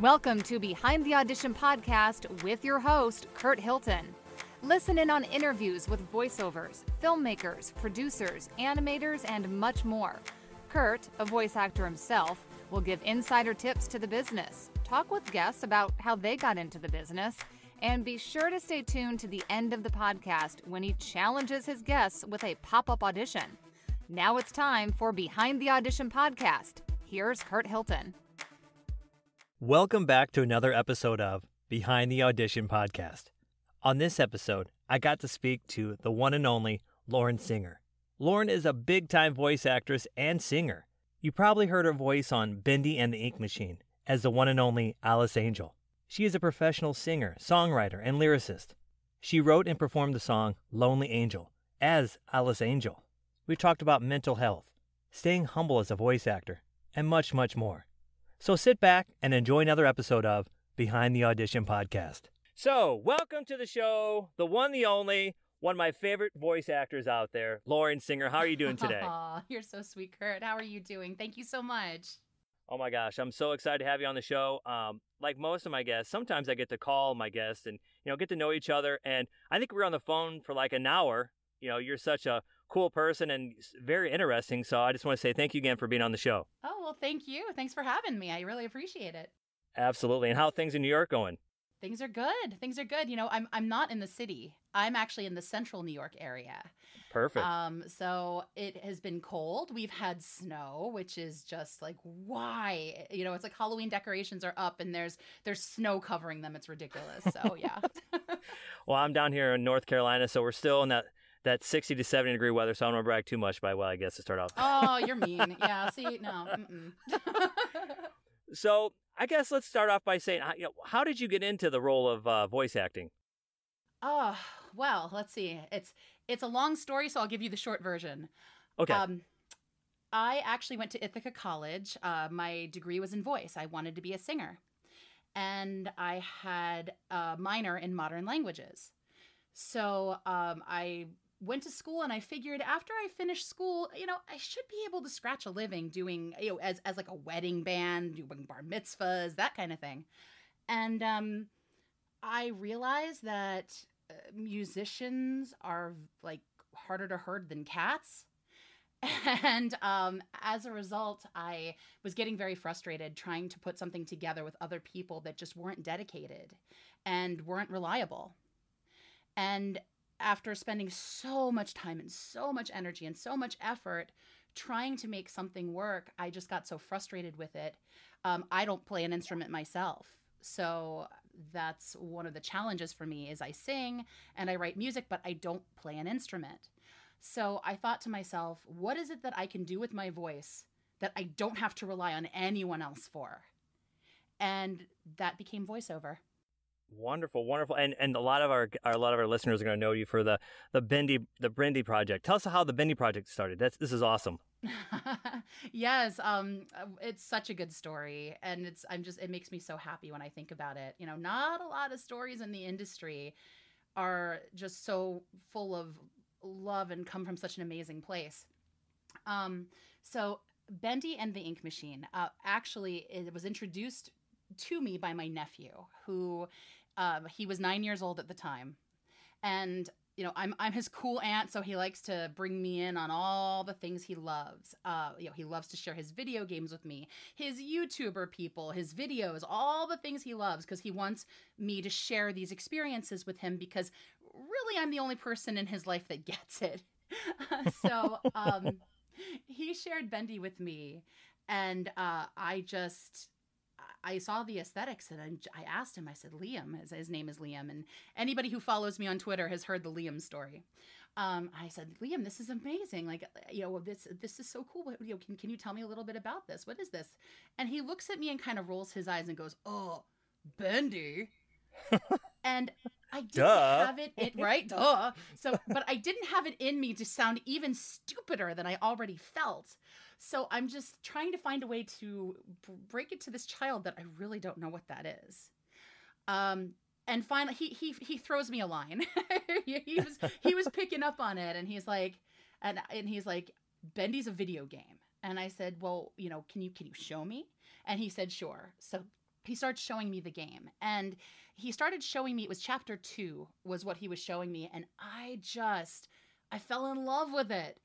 Welcome to Behind the Audition podcast with your host, Kurt Hilton. Listen in on interviews with voiceovers, filmmakers, producers, animators, and much more. Kurt, a voice actor himself, will give insider tips to the business, talk with guests about how they got into the business, and be sure to stay tuned to the end of the podcast when he challenges his guests with a pop up audition. Now it's time for Behind the Audition podcast. Here's Kurt Hilton. Welcome back to another episode of Behind the Audition podcast. On this episode, I got to speak to the one and only Lauren Synger. Lauren is a big time voice actress and singer. You probably heard her voice on Bendy and the Ink Machine as the one and only Alice Angel. She is a professional singer, songwriter, and lyricist. She wrote and performed the song Lonely Angel as Alice Angel. We talked about mental health, staying humble as a voice actor, and much, much more. So sit back and enjoy another episode of Behind the Audition podcast. So, welcome to the show, the one, the only, one of my favorite voice actors out there, Lauren Synger. How are you doing today? Aw, you're so sweet, Kurt. How are you doing? Thank you so much. Oh my gosh, I'm so excited to have you on the show. Um, like most of my guests, sometimes I get to call my guests and you know get to know each other. And I think we were on the phone for like an hour. You know, you're such a cool person and very interesting. So I just want to say thank you again for being on the show. Oh, well, thank you. Thanks for having me. I really appreciate it. Absolutely. And how are things in New York going? Things are good. Things are good. You know, I'm I'm not in the city. I'm actually in the central New York area. Perfect. Um, so it has been cold. We've had snow, which is just like why? You know, it's like Halloween decorations are up and there's there's snow covering them. It's ridiculous. So yeah. well, I'm down here in North Carolina, so we're still in that that 60 to 70 degree weather. So I don't want to brag too much, but well, I guess to start off. oh, you're mean. Yeah. See, no. So I guess let's start off by saying, how- you know, how did you get into the role of uh, voice acting? Oh, well, let's see. It's it's a long story, so I'll give you the short version. Okay. Um, I actually went to Ithaca College. Uh, my degree was in voice. I wanted to be a singer, and I had a minor in modern languages. So um, I went to school, and I figured after I finished school, you know, I should be able to scratch a living doing, you know, as as like a wedding band, doing bar mitzvahs, that kind of thing. And um, I realized that uh, musicians are like harder to herd than cats. And um, as a result, I was getting very frustrated trying to put something together with other people that just weren't dedicated and weren't reliable. And after spending so much time and so much energy and so much effort trying to make something work, I just got so frustrated with it. Um, I don't play an instrument myself. So that's one of the challenges for me is I sing and I write music, but I don't play an instrument. So I thought to myself, what is it that I can do with my voice that I don't have to rely on anyone else for? And that became voiceover. Wonderful, wonderful, and and a lot of our a lot of our listeners are going to know you for the the Bendy the Bendy project. Tell us how the Bendy project started. That's this is awesome. yes, um, it's such a good story, and it's I'm just it makes me so happy when I think about it. You know, not a lot of stories in the industry are just so full of love and come from such an amazing place. Um, so Bendy and the Ink Machine, uh, actually, it was introduced to me by my nephew, who uh, he was nine years old at the time, and you know, I'm I'm his cool aunt, so he likes to bring me in on all the things he loves. Uh, you know, he loves to share his video games with me, his YouTuber people, his videos, all the things he loves, because he wants me to share these experiences with him. Because really, I'm the only person in his life that gets it. so um, he shared Bendy with me, and uh, I just I saw the aesthetics and I, I asked him, I said, Liam, his, his name is Liam. And anybody who follows me on Twitter has heard the Liam story. Um, I said, Liam, this is amazing. Like, you know, this, this is so cool. What, you know, can, can you tell me a little bit about this? What is this? And he looks at me and kind of rolls his eyes and goes, oh, Bendy. and I didn't Duh. have it, it right, duh. So, but I didn't have it in me to sound even stupider than I already felt. So I'm just trying to find a way to break it to this child that I really don't know what that is. Um, and finally, he he he throws me a line. he, he was he was picking up on it, and he's like, and and he's like, Bendy's a video game. And I said, well, you know, can you can you show me? And he said, sure. So he starts showing me the game and he started showing me it was chapter 2 was what he was showing me and I just I fell in love with it.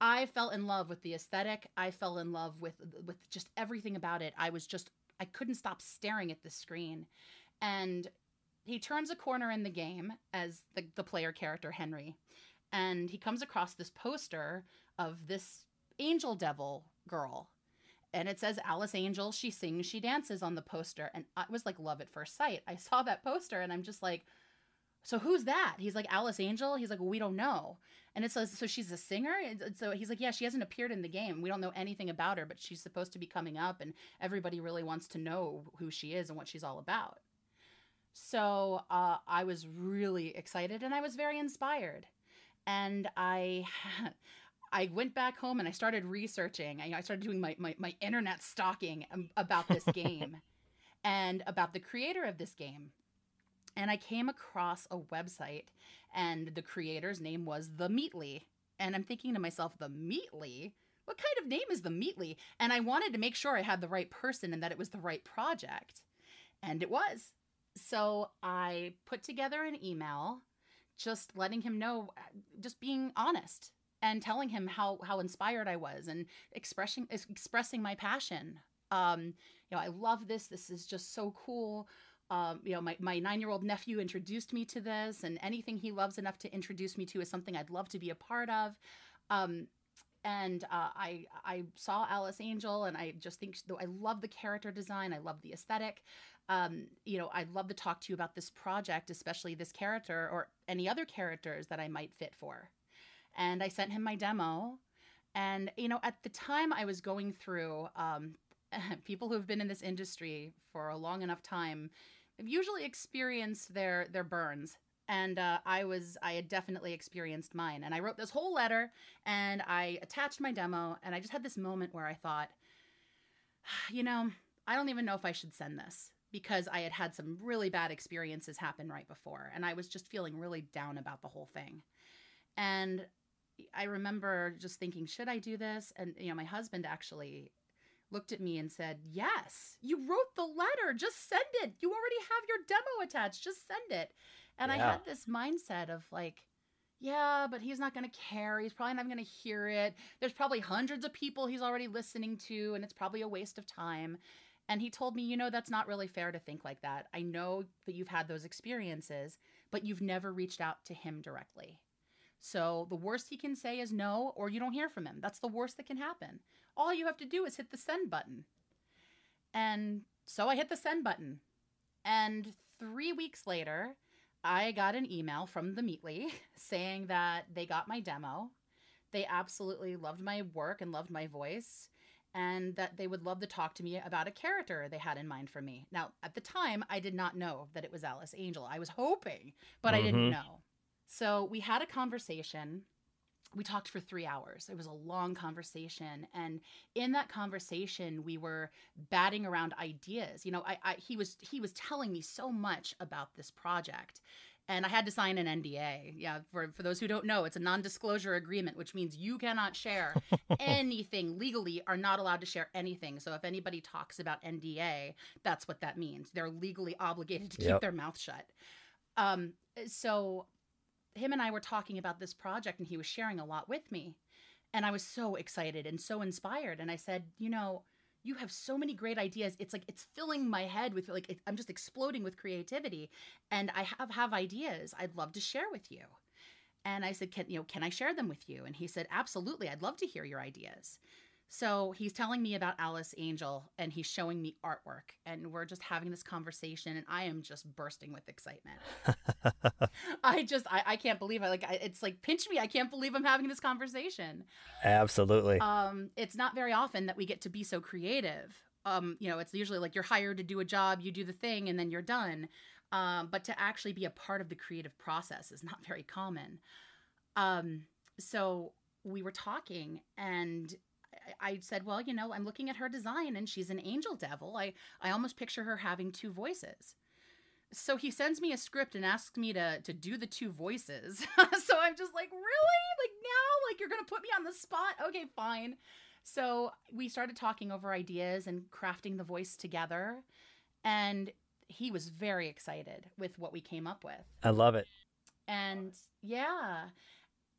I fell in love with the aesthetic. I fell in love with with just everything about it. I was just I couldn't stop staring at the screen. And he turns a corner in the game as the, the player character Henry, and he comes across this poster of this angel devil girl. And it says Alice Angel, she sings, she dances on the poster. And I was like love at first sight. I saw that poster and I'm just like, so who's that? He's like, Alice Angel? He's like, we don't know. And it says, so she's a singer? And so he's like, yeah, she hasn't appeared in the game. We don't know anything about her, but she's supposed to be coming up, and everybody really wants to know who she is and what she's all about. So uh, I was really excited and I was very inspired. And I. I went back home and I started researching. I, I started doing my, my, my internet stalking about this game and about the creator of this game and I came across a website, and the creator's name was The Meatly. And I'm thinking to myself, The Meatly? What kind of name is The Meatly? And I wanted to make sure I had the right person and that it was the right project. And it was. So I put together an email just letting him know, uh, just being honest and telling him how how inspired I was and expressing expressing my passion. Um, you know, I love this. This is just so cool. Um, you know, my, my nine year old nephew introduced me to this, and anything he loves enough to introduce me to is something I'd love to be a part of. Um, and uh, I I saw Alice Angel, and I just think though I love the character design. I love the aesthetic. Um, you know, I'd love to talk to you about this project, especially this character or any other characters that I might fit for. And I sent him my demo. And you know, at the time I was going through um, people who have been in this industry for a long enough time have usually experienced their their burns and uh, I was I had definitely experienced mine. And I wrote this whole letter and I attached my demo and I just had this moment where I thought, you know, I don't even know if I should send this because I had had some really bad experiences happen right before and I was just feeling really down about the whole thing. And I remember just thinking, should I do this? And you know, my husband actually looked at me and said, Yes, you wrote the letter. Just send it. You already have your demo attached. Just send it. And yeah. I had this mindset of like, yeah, but he's not going to care. He's probably not going to hear it. There's probably hundreds of people he's already listening to, and it's probably a waste of time. And he told me, you know, that's not really fair to think like that. I know that you've had those experiences, but you've never reached out to him directly. So the worst he can say is no, or you don't hear from him. That's the worst that can happen. All you have to do is hit the send button. And so I hit the send button. And three weeks later, I got an email from the Meatly saying that they got my demo. They absolutely loved my work and loved my voice, and that they would love to talk to me about a character they had in mind for me. Now, at the time, I did not know that it was Alice Angel. I was hoping, but mm-hmm. I didn't mm-hmm. know. So we had a conversation. We talked for three hours. It was a long conversation, and in that conversation, we were batting around ideas. You know, I, I he was he was telling me so much about this project, and I had to sign an NDA. Yeah, for, for those who don't know, it's a non disclosure agreement, which means you cannot share anything legally, are not allowed to share anything. So if anybody talks about NDA, that's what that means. They're legally obligated to keep yep. their mouth shut. Um, so him and I were talking about this project and he was sharing a lot with me. And I was so excited and so inspired. And I said, you know, you have so many great ideas. It's like it's filling my head with like I'm just exploding with creativity. And I have have ideas I'd love to share with you. And I said, can you know, can I share them with you? And he said, absolutely. I'd love to hear your ideas. So he's telling me about Alice Angel and he's showing me artwork and we're just having this conversation and I am just bursting with excitement. I just I, I can't believe I like I, it's like pinch me. I can't believe I'm having this conversation. Absolutely. Um it's not very often that we get to be so creative. Um you know, it's usually like you're hired to do a job, you do the thing and then you're done. Um but to actually be a part of the creative process is not very common. Um so we were talking and I said, well, you know, I'm looking at her design and she's an angel devil. I, I almost picture her having two voices. So he sends me a script and asks me to to do the two voices. so I'm just like, really? Like now? Like you're gonna put me on the spot? Okay, fine. So we started talking over ideas and crafting the voice together. And he was very excited with what we came up with. I love it. And yeah.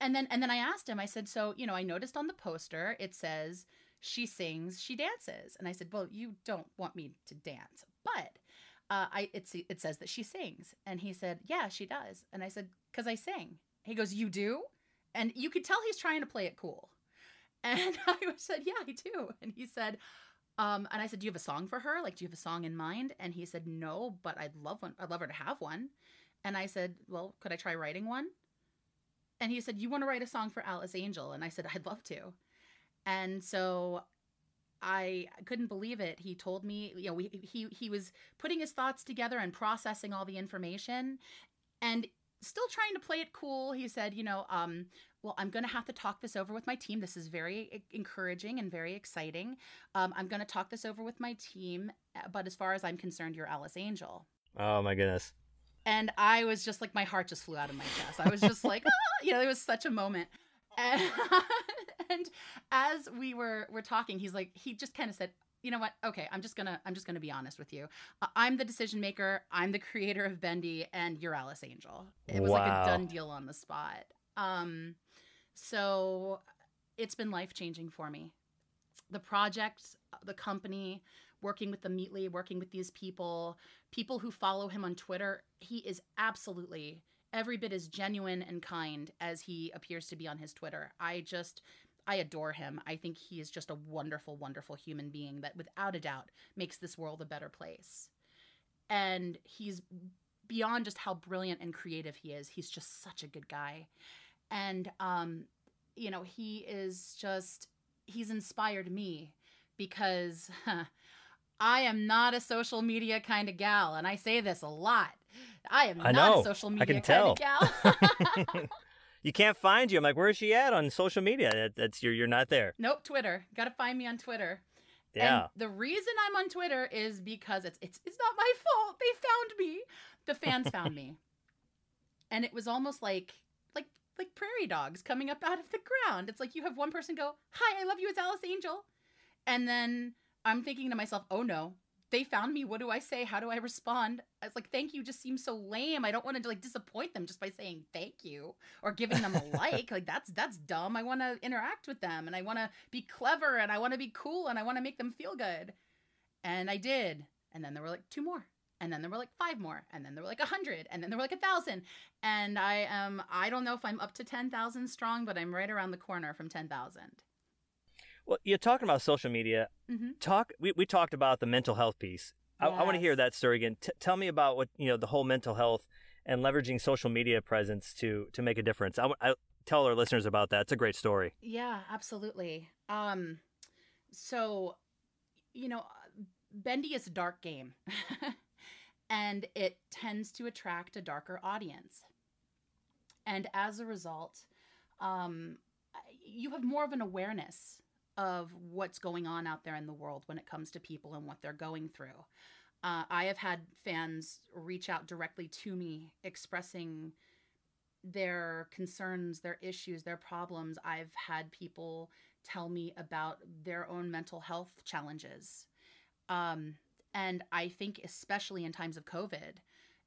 And then and then I asked him, I said, so, you know, I noticed on the poster it says she sings, she dances. And I said, well, you don't want me to dance, but uh, I it's it says that she sings. And he said, yeah, she does. And I said, because I sing. He goes, you do? And you could tell he's trying to play it cool. And I said, yeah, I do. And he said, um, and I said, do you have a song for her? Like, do you have a song in mind? And he said, no, but I'd love one. I'd love her to have one. And I said, well, could I try writing one? And he said, you want to write a song for Alice Angel? And I said, I'd love to. And so I couldn't believe it. He told me, you know, we, he he was putting his thoughts together and processing all the information, and still trying to play it cool. He said, you know, um, well, I'm going to have to talk this over with my team. This is very encouraging and very exciting. Um, I'm going to talk this over with my team. Uh, but as far as I'm concerned, you're Alice Angel. Oh my goodness. And I was just like, my heart just flew out of my chest. I was just like, ah! you know, it was such a moment. And, and as we were were talking, he's like, he just kind of said, you know what? Okay, I'm just gonna I'm just gonna be honest with you. Uh, I'm the decision maker. I'm the creator of Bendy, and you're Alice Angel. It was wow. like a done deal on the spot. Um, so it's been life changing for me. The project, the company, working with the Meatly, working with these people, people who follow him on Twitter. He is absolutely every bit as genuine and kind as he appears to be on his Twitter. I just I adore him. I think he is just a wonderful, wonderful human being that without a doubt makes this world a better place. And he's beyond just how brilliant and creative he is. He's just such a good guy. And um you know, he is just he's inspired me because I am not a social media kind of gal and I say this a lot. I am I not know. a social media I can kind tell. of gal. you can't find you. I'm like, where's she at on social media? That, that's you're you're not there. Nope, Twitter. Got to find me on Twitter. Yeah. And the reason I'm on Twitter is because it's it's it's not my fault. They found me. The fans found me. And it was almost like like like prairie dogs coming up out of the ground. It's like you have one person go, "Hi, I love you. It's Alice Angel," and then I'm thinking to myself, "Oh no, they found me. What do I say? How do I respond? I was like, thank you just seems so lame. I don't want to like disappoint them just by saying thank you or giving them a like. Like that's that's dumb. I want to interact with them and I want to be clever and I want to be cool and I want to make them feel good. And I did. And then there were like two more. And then there were like five more. And then there were like a hundred. And then there were like a thousand. And I am I don't know if I'm up to ten thousand strong, but I'm right around the corner from ten thousand. Well, you're talking about social media. Mm-hmm. Talk. We, we talked about the mental health piece. I, I want to hear that story again. T- tell me about what you know the whole mental health and leveraging social media presence to to make a difference. I, I tell our listeners about that. It's a great story. Yeah, absolutely. Um, so, you know, Bendy is a dark game, and it tends to attract a darker audience. And as a result, um, you have more of an awareness of what's going on out there in the world when it comes to people and what they're going through. Uh, I have had fans reach out directly to me expressing their concerns, their issues, their problems. I've had people tell me about their own mental health challenges. Um, and I think, especially in times of COVID,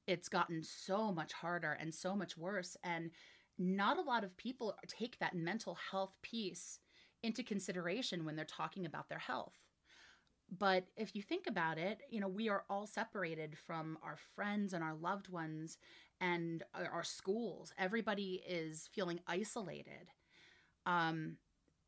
it's gotten so much harder and so much worse. And not a lot of people take that mental health piece into consideration when they're talking about their health. But if you think about it, you know, we are all separated from our friends and our loved ones and our schools. Everybody is feeling isolated. Um,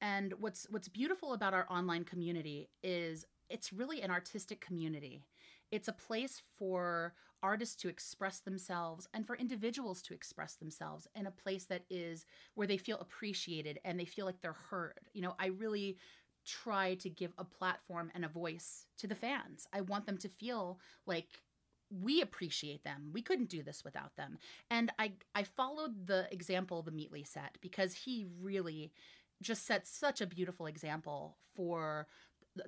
and what's what's beautiful about our online community is it's really an artistic community. It's a place for artists to express themselves and for individuals to express themselves in a place that is where they feel appreciated and they feel like they're heard. You know, I really try to give a platform and a voice to the fans. I want them to feel like we appreciate them. We couldn't do this without them. And I I followed the example the Meatly set because he really just set such a beautiful example for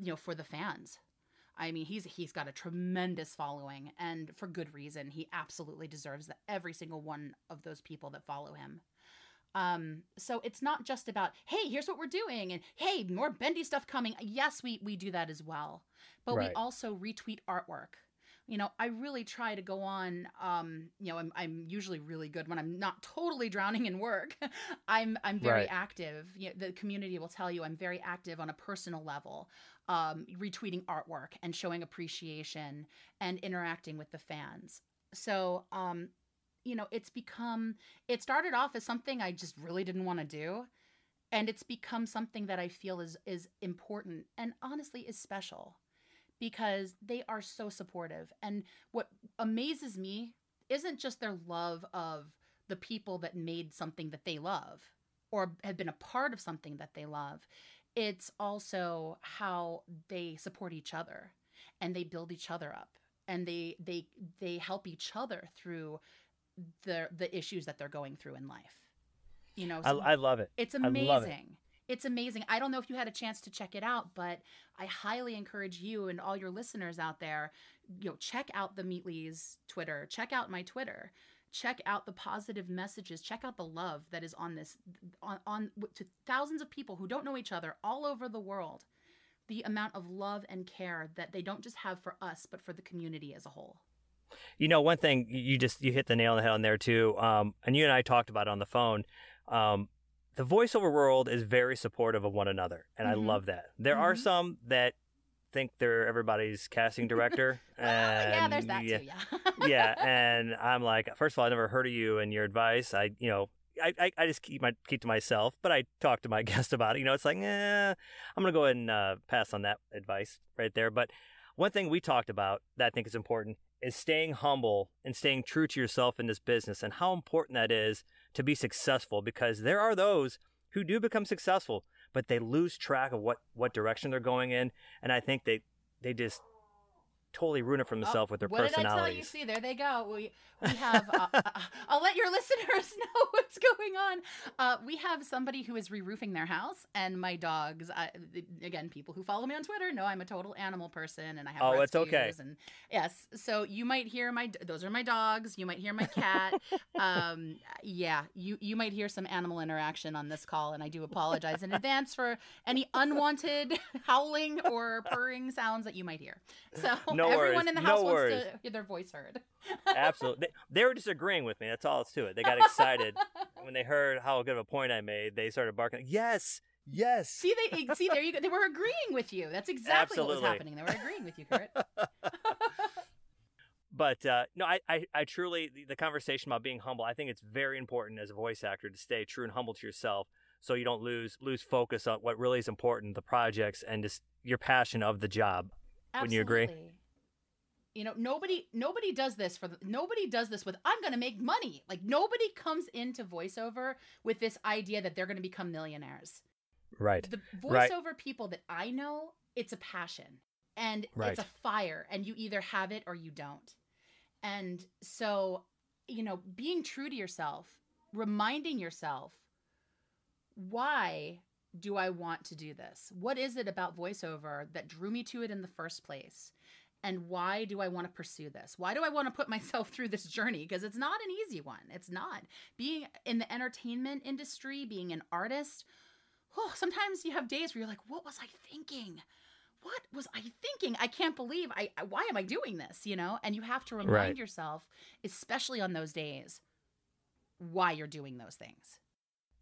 you know for the fans. I mean, he's he's got a tremendous following and for good reason. He absolutely deserves that every single one of those people that follow him. Um, so it's not just about, hey, here's what we're doing and hey, more bendy stuff coming. Yes, we we do that as well. But Right. we also retweet artwork. You know, I really try to go on. Um, you know, I'm, I'm usually really good when I'm not totally drowning in work. I'm I'm very Right. active. You know, the community will tell you I'm very active on a personal level, um, retweeting artwork and showing appreciation and interacting with the fans. So, um, you know, it's become. It started off as something I just really didn't want to do, and it's become something that I feel is is important and honestly is special because they are so supportive. And what amazes me isn't just their love of the people that made something that they love or have been a part of something that they love. It's also how they support each other and they build each other up and they they they help each other through the the issues that they're going through in life. You know, I, so I love it. it's I love it. amazing. It's amazing. I don't know if you had a chance to check it out, but I highly encourage you and all your listeners out there, you know, check out the Meatly's Twitter, check out my Twitter, check out the positive messages, check out the love that is on this on, on to thousands of people who don't know each other all over the world. The amount of love and care that they don't just have for us, but for the community as a whole. You know, one thing you just you hit the nail on the head on there too. Um, and you and I talked about it on the phone. Um, the voiceover world is very supportive of one another, and Mhm. I love that. There are Mhm. some that think they're everybody's casting director. Well, yeah, and there's that yeah, too. Yeah. yeah, and I'm like, first of all, I never heard of you and your advice. I, you know, I, I, I just keep my keep to myself, but I talk to my guest about it. You know, it's like, eh, I'm gonna go ahead and uh, pass on that advice right there. But one thing we talked about that I think is important is staying humble and staying true to yourself in this business, and how important that is to be successful. Because there are those who do become successful, but they lose track of what what direction they're going in, and I think they they just totally ruin it for themselves with their Oh, what personalities. did I tell you? See, there they go. We we have. Uh, uh, I'll let your listeners know what's going on. Uh, we have somebody who is re-roofing their house, and my dogs. Again, people who follow me on Twitter know I'm a total animal person, and I have. Oh, it's okay. And yes, so you might hear my. Those are my dogs. You might hear my cat. um, yeah, you you might hear some animal interaction on this call, and I do apologize in advance for any unwanted howling or purring sounds that you might hear. So No worries. everyone in the No house wants worries. to hear their voice heard. Absolutely. They, they were disagreeing with me. That's all it's to it. They got excited when they heard how good of a point I made. They started barking, "Yes, yes." see, they see there you go. They were agreeing with you. That's exactly what was happening. They were agreeing with you, Kurt. But uh, no, I, I, I truly the, the conversation about being humble. I think it's very important as a voice actor to stay true and humble to yourself, so you don't lose lose focus on what really is important, the projects, and just your passion of the job. Wouldn't you agree? You know, nobody nobody does this for the, nobody does this with I'm going to make money. Like nobody comes into voiceover with this idea that they're going to become millionaires. Right. The Right. voiceover people that I know, it's a passion and Right. it's a fire, and you either have it or you don't. And so, you know, being true to yourself, reminding yourself, why do I want to do this? What is it about voiceover that drew me to it in the first place? And why do I want to pursue this? Why do I want to put myself through this journey? Because it's not an easy one. It's not. Being in the entertainment industry, being an artist, oh, sometimes you have days where you're like, what was I thinking? What was I thinking? I can't believe I I- why am I doing this, you know? And you have to remind Right. yourself, especially on those days, why you're doing those things.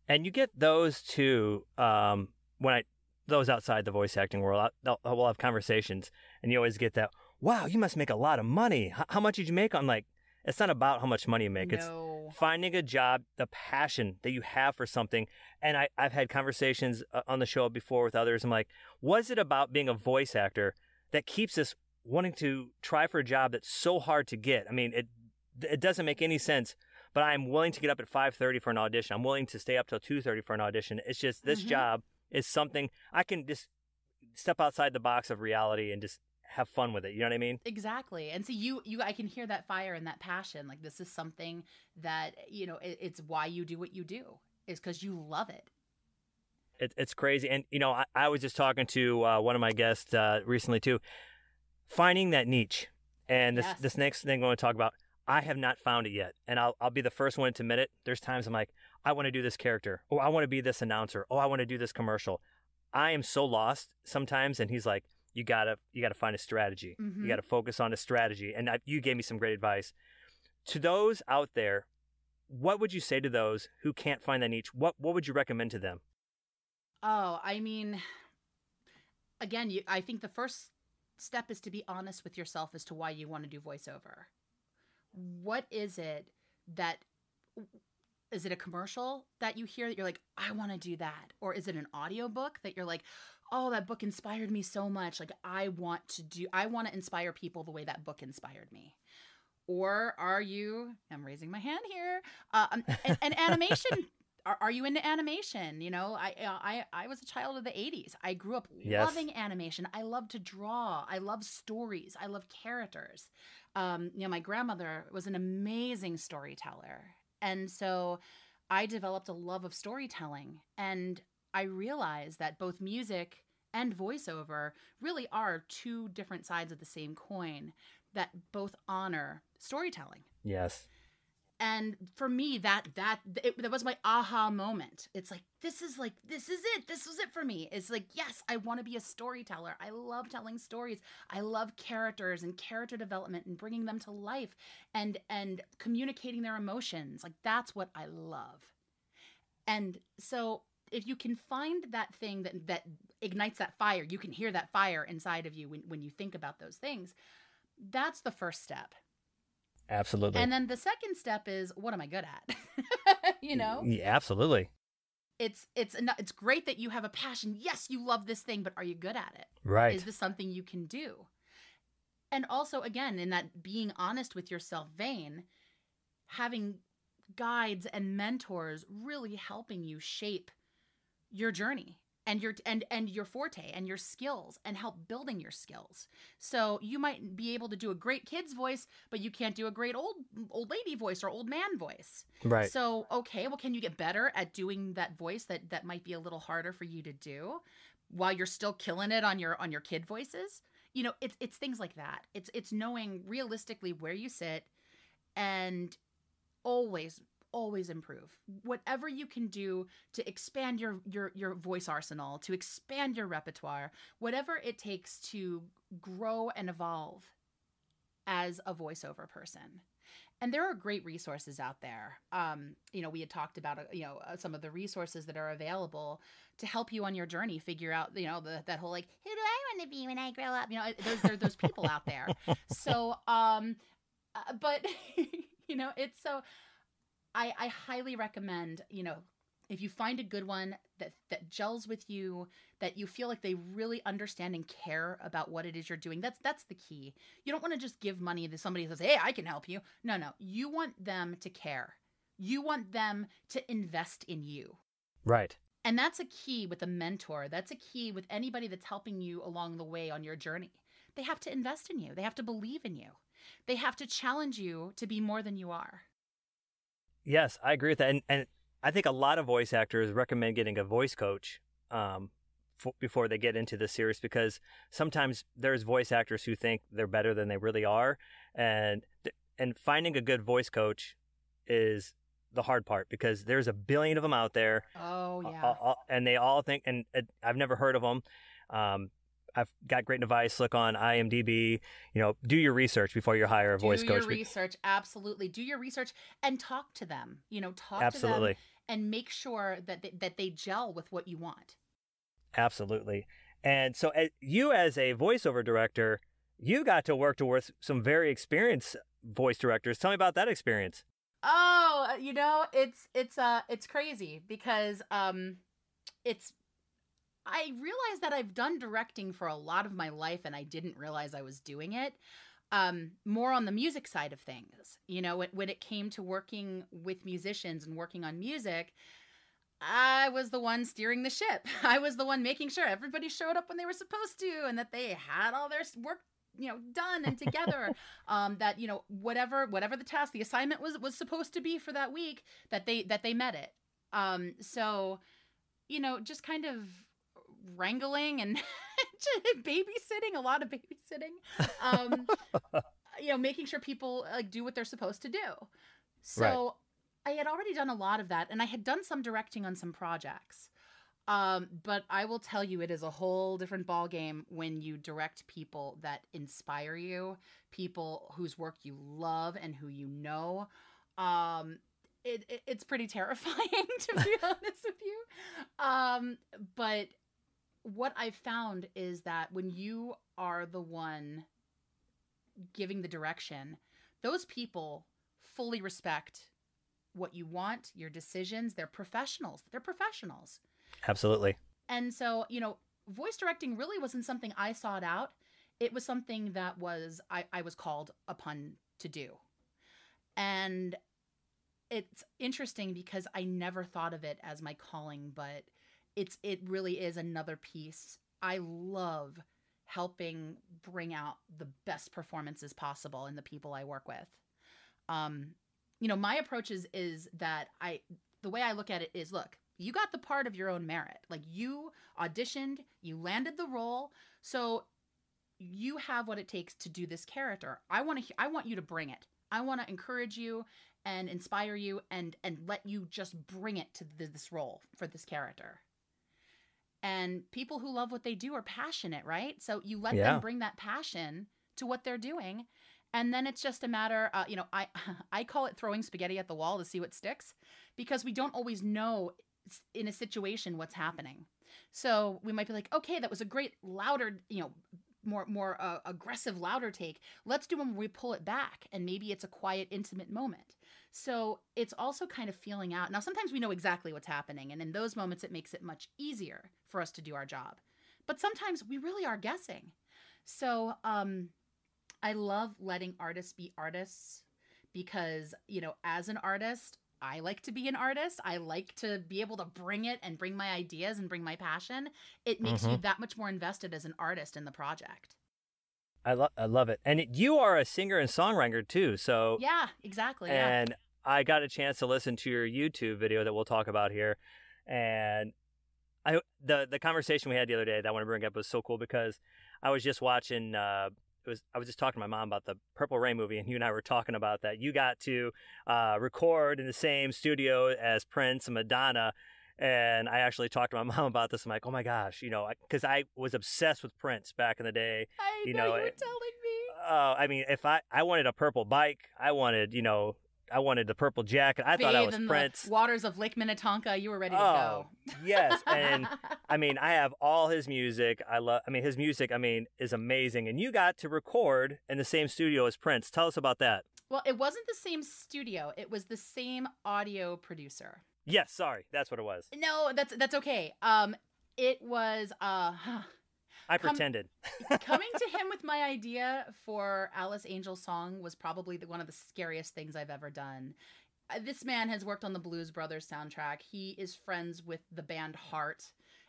And you get those too um, when I those outside the voice acting world. I, they'll- we'll have conversations, and you always get that. Wow, you must make a lot of money. H- how much did you make? I'm like, it's not about how much money you make. It's no. finding a job, the passion that you have for something. And I, I've had conversations uh, on the show before with others. I'm like, was it about being a voice actor that keeps us wanting to try for a job that's so hard to get? I mean, it it doesn't make any sense. But I'm willing to get up at 5:30 for an audition. I'm willing to stay up till 2:30 for an audition. It's just this Mhm. job is something I can just step outside the box of reality and just have fun with it. You know what I mean? Exactly. And so you you I can hear that fire and that passion. Like this is something that, you know, it, it's why you do what you do. Is cuz you love it. it, it's crazy. And you know, I, I was just talking to uh, one of my guests uh, recently too, finding that niche. And this Yes. this next thing I'm going to talk about, I have not found it yet, and I'll I'll be the first one to admit it. There's times I'm like, I want to do this character, or I want to be this announcer, or I want to do this commercial. I am so lost sometimes, and he's like, you gotta you gotta find a strategy. Mhm. You gotta focus on a strategy. And I, you gave me some great advice. To those out there, what would you say to those who can't find that niche? What what would you recommend to them? Oh, I mean, again, you, I think the first step is to be honest with yourself as to why you want to do voiceover. What is it that is it a commercial that you hear that you're like, I want to do that? Or is it an audiobook that you're like, oh, that book inspired me so much. Like I want to do I want to inspire people the way that book inspired me. Or are you I'm raising my hand here. Uh, um, an, an animation are, are you into animation? You know, I I I was a child of the '80s. I grew up Yes. loving animation. I love to draw. I love stories. I love characters. Um, you know, my grandmother was an amazing storyteller, and so I developed a love of storytelling. And I realized that both music and voiceover really are two different sides of the same coin that both honor storytelling. Yes. and for me that that it, that was my aha moment. It's like this is like this is it. This was it for me. It's like yes i want to be a storyteller. I love telling stories. I love characters and character development and bringing them to life and and communicating their emotions. Like that's what i love. And so if you can find that thing that that ignites that fire you can hear that fire inside of you when, when you think about those things that's the first step Absolutely. and then the second step is what am I good at? you know, Yeah, absolutely. it's it's it's great that you have a passion. Yes, you love this thing, but are you good at it? Right. Is this something you can do? And also again, in that being honest with yourself vein, having guides and mentors really helping you shape your journey and your and and your forte and your skills and help building your skills. So you might be able to do a great kid's voice, but you can't do a great old old lady voice or old man voice. right. So, okay, well can you get better at doing that voice that that might be a little harder for you to do while you're still killing it on your on your kid voices? You know, it's it's things like that. It's it's knowing realistically where you sit and always always improve. Whatever you can do to expand your your your voice arsenal, to expand your repertoire, whatever it takes to grow and evolve as a voiceover person. And there are great resources out there. Um, you know, we had talked about, uh, you know, uh, some of the resources that are available to help you on your journey, figure out, you know, the, that whole like, who do I want to be when I grow up? You know, there's there people out there. So, um, uh, but you know, it's so. I I highly recommend, you know, if you find a good one that that gels with you, that you feel like they really understand and care about what it is you're doing. That's that's the key. You don't want to just give money to somebody who says, "Hey, I can help you." No, no. You want them to care. You want them to invest in you. right. And that's a key with a mentor. That's a key with anybody that's helping you along the way on your journey. They have to invest in you. They have to believe in you. They have to challenge you to be more than you are. Yes, I agree with that. And, and I think a lot of voice actors recommend getting a voice coach um, f- before they get into the series because sometimes there's voice actors who think they're better than they really are, and and finding a good voice coach is the hard part because there's a billion of them out there, Oh yeah. and they all think, and uh, I've never heard of them. Um, I've got great advice. Look on IMDb. You know, do your research before you hire a voice do coach. your research absolutely do your research and talk to them you know talk Absolutely. to them and make sure that they, that they gel with what you want Absolutely. And so, as, you as a voiceover director, you got to work to with some very experienced voice directors. Tell me about that experience. oh you know it's it's uh it's crazy because um it's i realize that i've done directing for a lot of my life and i didn't realize i was doing it um more on the music side of things you know when, when it came to working with musicians and working on music I was the one steering the ship. I was the one making sure everybody showed up when they were supposed to and that they had all their work, you know, done and together. um, that, you know, whatever whatever the task, the assignment was was supposed to be for that week, that they that they met it. Um, so, you know, just kind of wrangling and babysitting, a lot of babysitting. Um, you know, making sure people like do what they're supposed to do. So Right. I had already done a lot of that, and I had done some directing on some projects. Um, but I will tell you, it is a whole different ball game when you direct people that inspire you, people whose work you love and who you know. Um, it, it it's pretty terrifying to be honest with you. Um, but what I've found is that when you are the one giving the direction, those people fully respect what you want, your decisions. They're professionals. They're professionals. Absolutely. And so, you know, voice directing really wasn't something I sought out. It was something that was I, I was called upon to do. And it's interesting because I never thought of it as my calling, but it's it really is another piece. I love helping bring out the best performances possible in the people I work with. Um, you know, my approach is is that I the way I look at it is look, you got the part of your own merit. Like you auditioned, you landed the role, so you have what it takes to do this character. I want to I want you to bring it. I want to encourage you and inspire you and and let you just bring it to this role for this character. And people who love what they do are passionate, right? So you let Yeah. them bring that passion to what they're doing. And then it's just a matter, uh, you know, I I call it throwing spaghetti at the wall to see what sticks, because we don't always know in a situation what's happening. So we might be like, okay, that was a great louder, you know, more more uh, aggressive, louder take. Let's do one where we pull it back, and maybe it's a quiet, intimate moment. So it's also kind of feeling out. Now, sometimes we know exactly what's happening, and in those moments, it makes it much easier for us to do our job. But sometimes we really are guessing. So um, I love letting artists be artists because, you know, as an artist, I like to be an artist. I like to be able to bring it and bring my ideas and bring my passion. It makes you that much more invested as an artist in the project. I love I love it. And it, you are a singer and songwriter too. So Yeah, exactly. Yeah. and I got a chance to listen to your YouTube video that we'll talk about here, and I the the conversation we had the other day that I want to bring up was so cool because I was just watching. Uh, it was I was just talking to my mom about the Purple Rain movie, and you and I were talking about that. You got to uh, record in the same studio as Prince and Madonna. And I actually talked to my mom about this. I'm like, oh my gosh, you know, because I was obsessed with Prince back in the day. I you know, know, you were it- telling me. Uh, I mean, if I I wanted a purple bike, I wanted you know I wanted the purple jacket. I thought I was in Prince. the waters of Lake Minnetonka. You were ready to Oh, go. yes, and I mean, I have all his music. I love. I mean, his music. I mean, is amazing. And you got to record in the same studio as Prince. Tell us about that. well, it wasn't the same studio. It was the same audio producer. Yes, sorry, that's what it was. No, that's that's okay. Um, it was uh, I Come- pretended. coming to him with my idea for Alice Angel's song was probably the, one of the scariest things I've ever done. Uh, This man has worked on the Blues Brothers soundtrack. He is friends with the band Heart,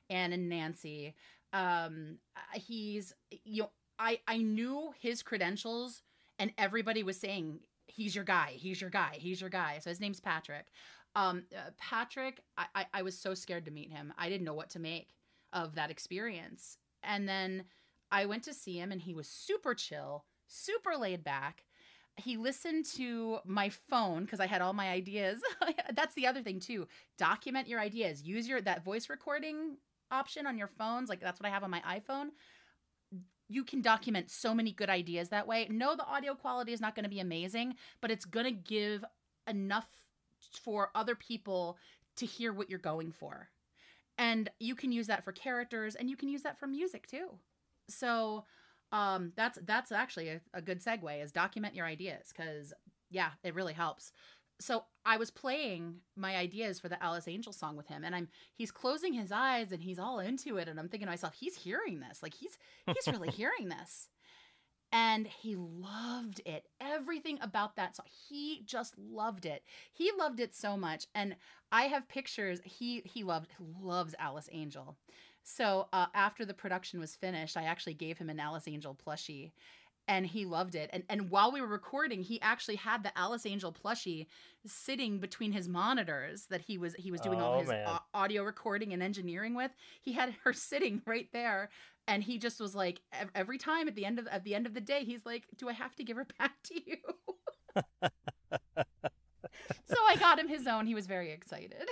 and Nancy. Um, uh, he's you know I I knew his credentials, and everybody was saying he's your guy, he's your guy, he's your guy. So his name's Patrick. Um, uh, Patrick, I, I I was so scared to meet him. I didn't know what to make of that experience, and then I went to see him and he was super chill, super laid back. He listened to my phone because I had all my ideas. That's the other thing too. Document your ideas. Use your that voice recording option on your phones. Like that's what I have on my iPhone. You can document so many good ideas that way. No, the audio quality is not going to be amazing, but it's going to give enough for other people to hear what you're going for. And you can use that for characters and you can use that for music too. So um that's that's actually a, a good segue is document your ideas because yeah it really helps. So i was playing my ideas for the alice angel song with him and i'm he's closing his eyes and he's all into it and i'm thinking to myself he's hearing this. Like he's he's really hearing this and he loved it. Everything about that song he just loved it. He loved it so much and i have pictures he he loved loves alice angel. So uh, after the production was finished, I actually gave him an Alice Angel plushie, and he loved it. And and while we were recording, he actually had the Alice Angel plushie sitting between his monitors that he was he was doing all Oh, his man. au- audio recording and engineering with. He had her sitting right there, and he just was like ev- every time at the end of at the end of the day, he's like, "Do I have to give her back to you?" so I got him his own. He was very excited.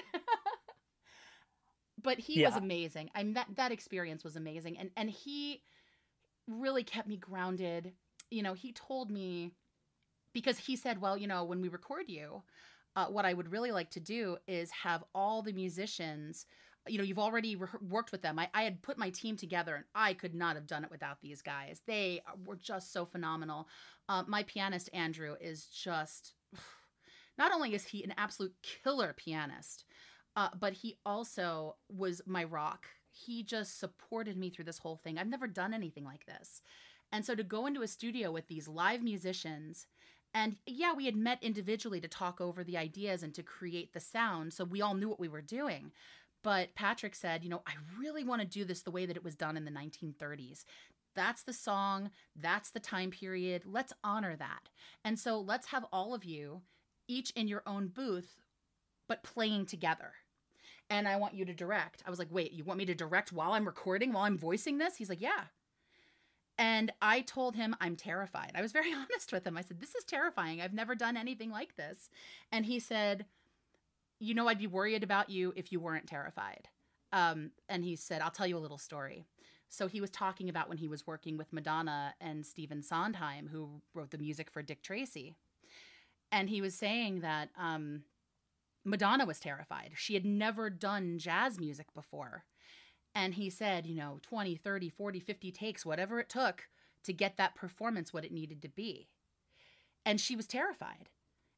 but he Yeah. was amazing. I mean, that that experience was amazing, and and he really kept me grounded. You know, he told me because he said, well, you know, when we record you, uh, what I would really like to do is have all the musicians. You know, you've already re- worked with them. I, I had put my team together, and I could not have done it without these guys. They were just so phenomenal. Uh, my pianist Andrew is just. Not only is he an absolute killer pianist, uh, but he also was my rock. He just supported me through this whole thing. I've never done anything like this. And so to go into a studio with these live musicians, and yeah, we had met individually to talk over the ideas and to create the sound. So we all knew what we were doing. But Patrick said, you know, I really want to do this the way that it was done in the 1930s. That's the song, that's the time period. Let's honor that. And so let's have all of you, each in your own booth, but playing together and I want you to direct. I was like, wait, you want me to direct while I'm recording, while I'm voicing this? He's like, yeah. And I told him I'm terrified. I was very honest with him. I said, this is terrifying. I've never done anything like this. And he said, you know, I'd be worried about you if you weren't terrified. Um, and he said, I'll tell you a little story. So he was talking about when he was working with Madonna and Stephen Sondheim, who wrote the music for Dick Tracy. And he was saying that um, Madonna was terrified. She had never done jazz music before. And he said, you know, 20, 30, 40, 50 takes, whatever it took to get that performance what it needed to be. And she was terrified.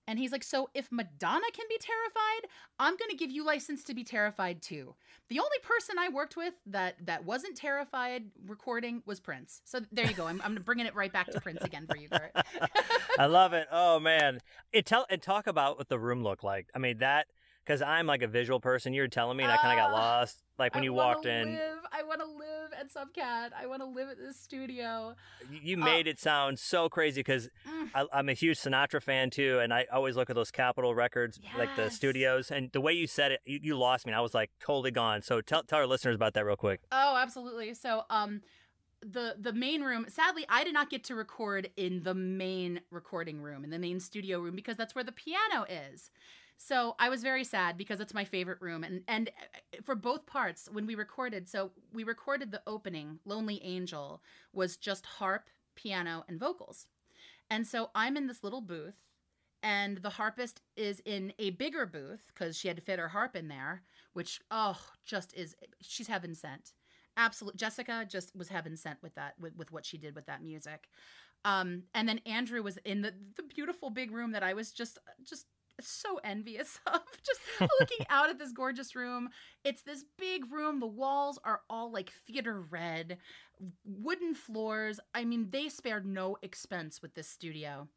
And he's like, so if Madonna can be terrified, I'm to give you license to be terrified too. The only person I worked with that that wasn't terrified recording was Prince. So there you go. I'm, I'm bringing it right back to Prince again for you, Kurt. I love it. Oh man, it tell and talk about what the room looked like. I mean that because I'm like a visual person. You were telling me, and I kind of got Ah, lost. Like when I you walked in, Live, I want to live at Subcat. I want to live at this studio. you- uh, made it sound so crazy because Mm. I'm a huge Sinatra fan too, and I always look at those Capitol records, like the studios, and the way you said it, you, you lost me. and I was like totally gone. So tell tell our listeners about that real quick. Oh, absolutely. So, um, the the main room. Sadly, I did not get to record in the main recording room, in the main studio room, because that's where the piano is. So I was very sad because it's my favorite room, and and uh, for both parts when we recorded. So we recorded the opening. Lonely Angel was just harp, piano, and vocals, and so I'm in this little booth. And the harpist is in a bigger booth because she had to fit her harp in there, which oh, just is she's heaven sent absolute jessica just was heaven sent with that with, with what she did with that music um and then andrew was in the the beautiful big room that i was just just so envious of just looking out at this gorgeous room. It's this big room. The walls are all like theater red wooden floors. I mean they spared no expense with this studio.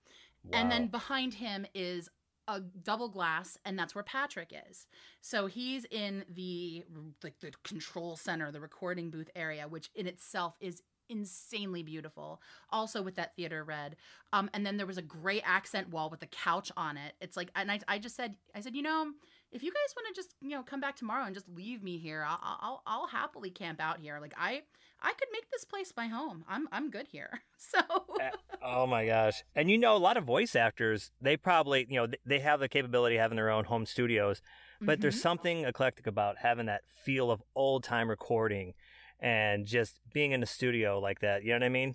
And then behind him is a double glass and that's where patrick is. So he's in the like the control center the recording booth area which in itself is insanely beautiful also with that theater red. Um and then there was a gray accent wall with a couch on it. It's like and i, I just said i said you know if you guys want to just you know come back tomorrow and just leave me here I'll, I'll i'll happily camp out here. Like i i could make this place my home. I'm i'm good here. So Oh my gosh. And you know, a lot of voice actors, they probably, you know, they have the capability of having their own home studios, but there's Mhm. something eclectic about having that feel of old time recording and just being in the studio like that. You know what I mean?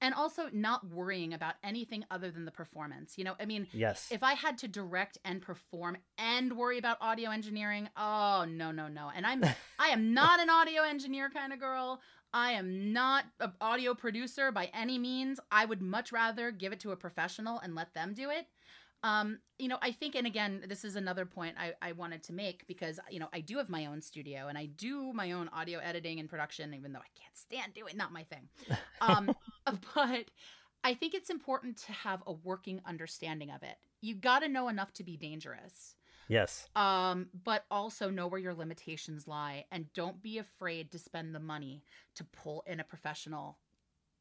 and also not worrying about anything other than the performance. You know, I mean, Yes. if I had to direct and perform and worry about audio engineering, oh no, no, no. And I'm I am not an audio engineer kind of girl. I am not an audio producer by any means. I would much rather give it to a professional and let them do it. Um, you know, I think, and again, this is another point I, I wanted to make because, you know, I do have my own studio and I do my own audio editing and production, even though I can't stand doing, not my thing. Um, but I think it's important to have a working understanding of it. You got to know enough to be dangerous yes. um, but also know where your limitations lie and don't be afraid to spend the money to pull in a professional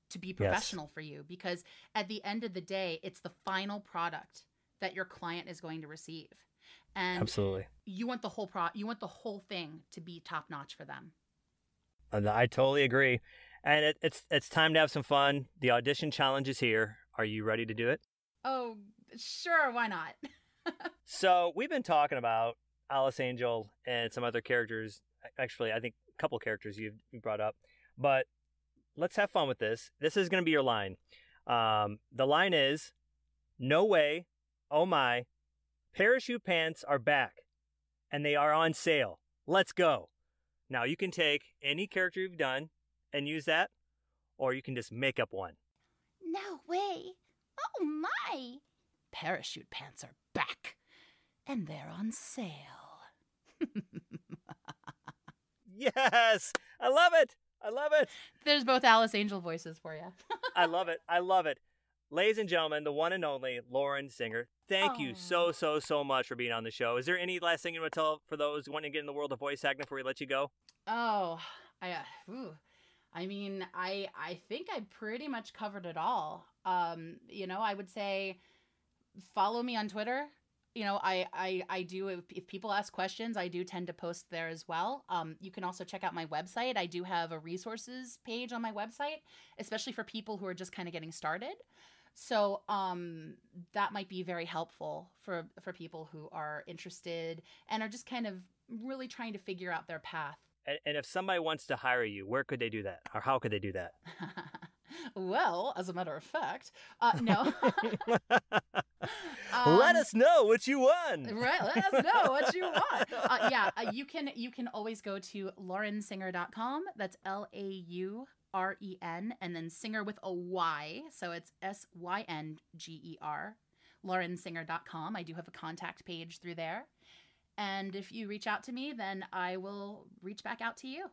to be professional for you because at the end of the day it's the final product that your client is going to receive and Absolutely. you want the whole pro you want the whole thing to be top notch for them And I totally agree. And it, it's it's time to have some fun. The audition challenge is here. Are you ready to do it? oh sure why not So we've been talking about Alice Angel and some other characters. actually, I think a couple characters you you brought up, but let's have fun with this. This is going to be your line. Um, the line is, "No way, oh my, parachute pants are back, and they are on sale. Let's go." Now you can take any character you've done and use that, or you can just make up one. No way. Oh my. Parachute pants are back, and they're on sale. Yes, I love it. I love it. There's both Alice Angel voices for you. I love it. I love it. Ladies and gentlemen, the one and only Lauren Synger. Thank you so, so, so much for being on the show. Is there any last thing you want to tell for those wanting to get in the world of voice acting before we let you go? Oh, I, uh, ooh. I mean, I I think I pretty much covered it all. Um, you know, I would say follow me on Twitter. You know, I I I do if, if people ask questions, I do tend to post there as well. Um, you can also check out my website. I do have a resources page on my website, especially for people who are just kind of getting started. So um, that might be very helpful for for people who are interested and are just kind of really trying to figure out their path And, and if somebody wants to hire you, where could they do that? Or how could they do that? well, as a matter of fact, uh, no. let Um, us know what you won. Right, let us know what you want. Uh, yeah, uh, you can you can always go to laurensynger.com. That's L A U R E N, and then Synger with a Y, so it's S Y N G E R. laurensynger.com. I do have a contact page through there. And if you reach out to me, then I will reach back out to you.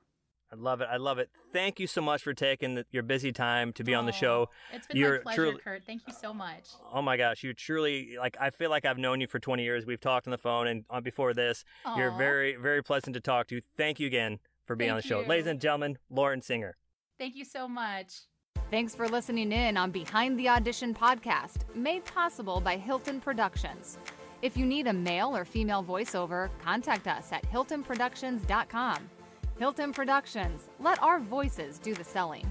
I love it. I love it. Thank you so much for taking the, your busy time to be on the show. It's been You're my pleasure, truly- Kurt. Thank you so much. Oh my gosh, you truly like. I feel like I've known you for 20 years. We've talked on the phone and on before this. You're very, very pleasant to talk to. Thank you again for being on the show, you. ladies and gentlemen. Lauren Synger. Thank you so much. Thanks for listening in on Behind the Audition podcast, made possible by Hilton Productions. If you need a male or female voiceover, contact us at hiltonproductions.com. Hilton Productions, let our voices do the selling.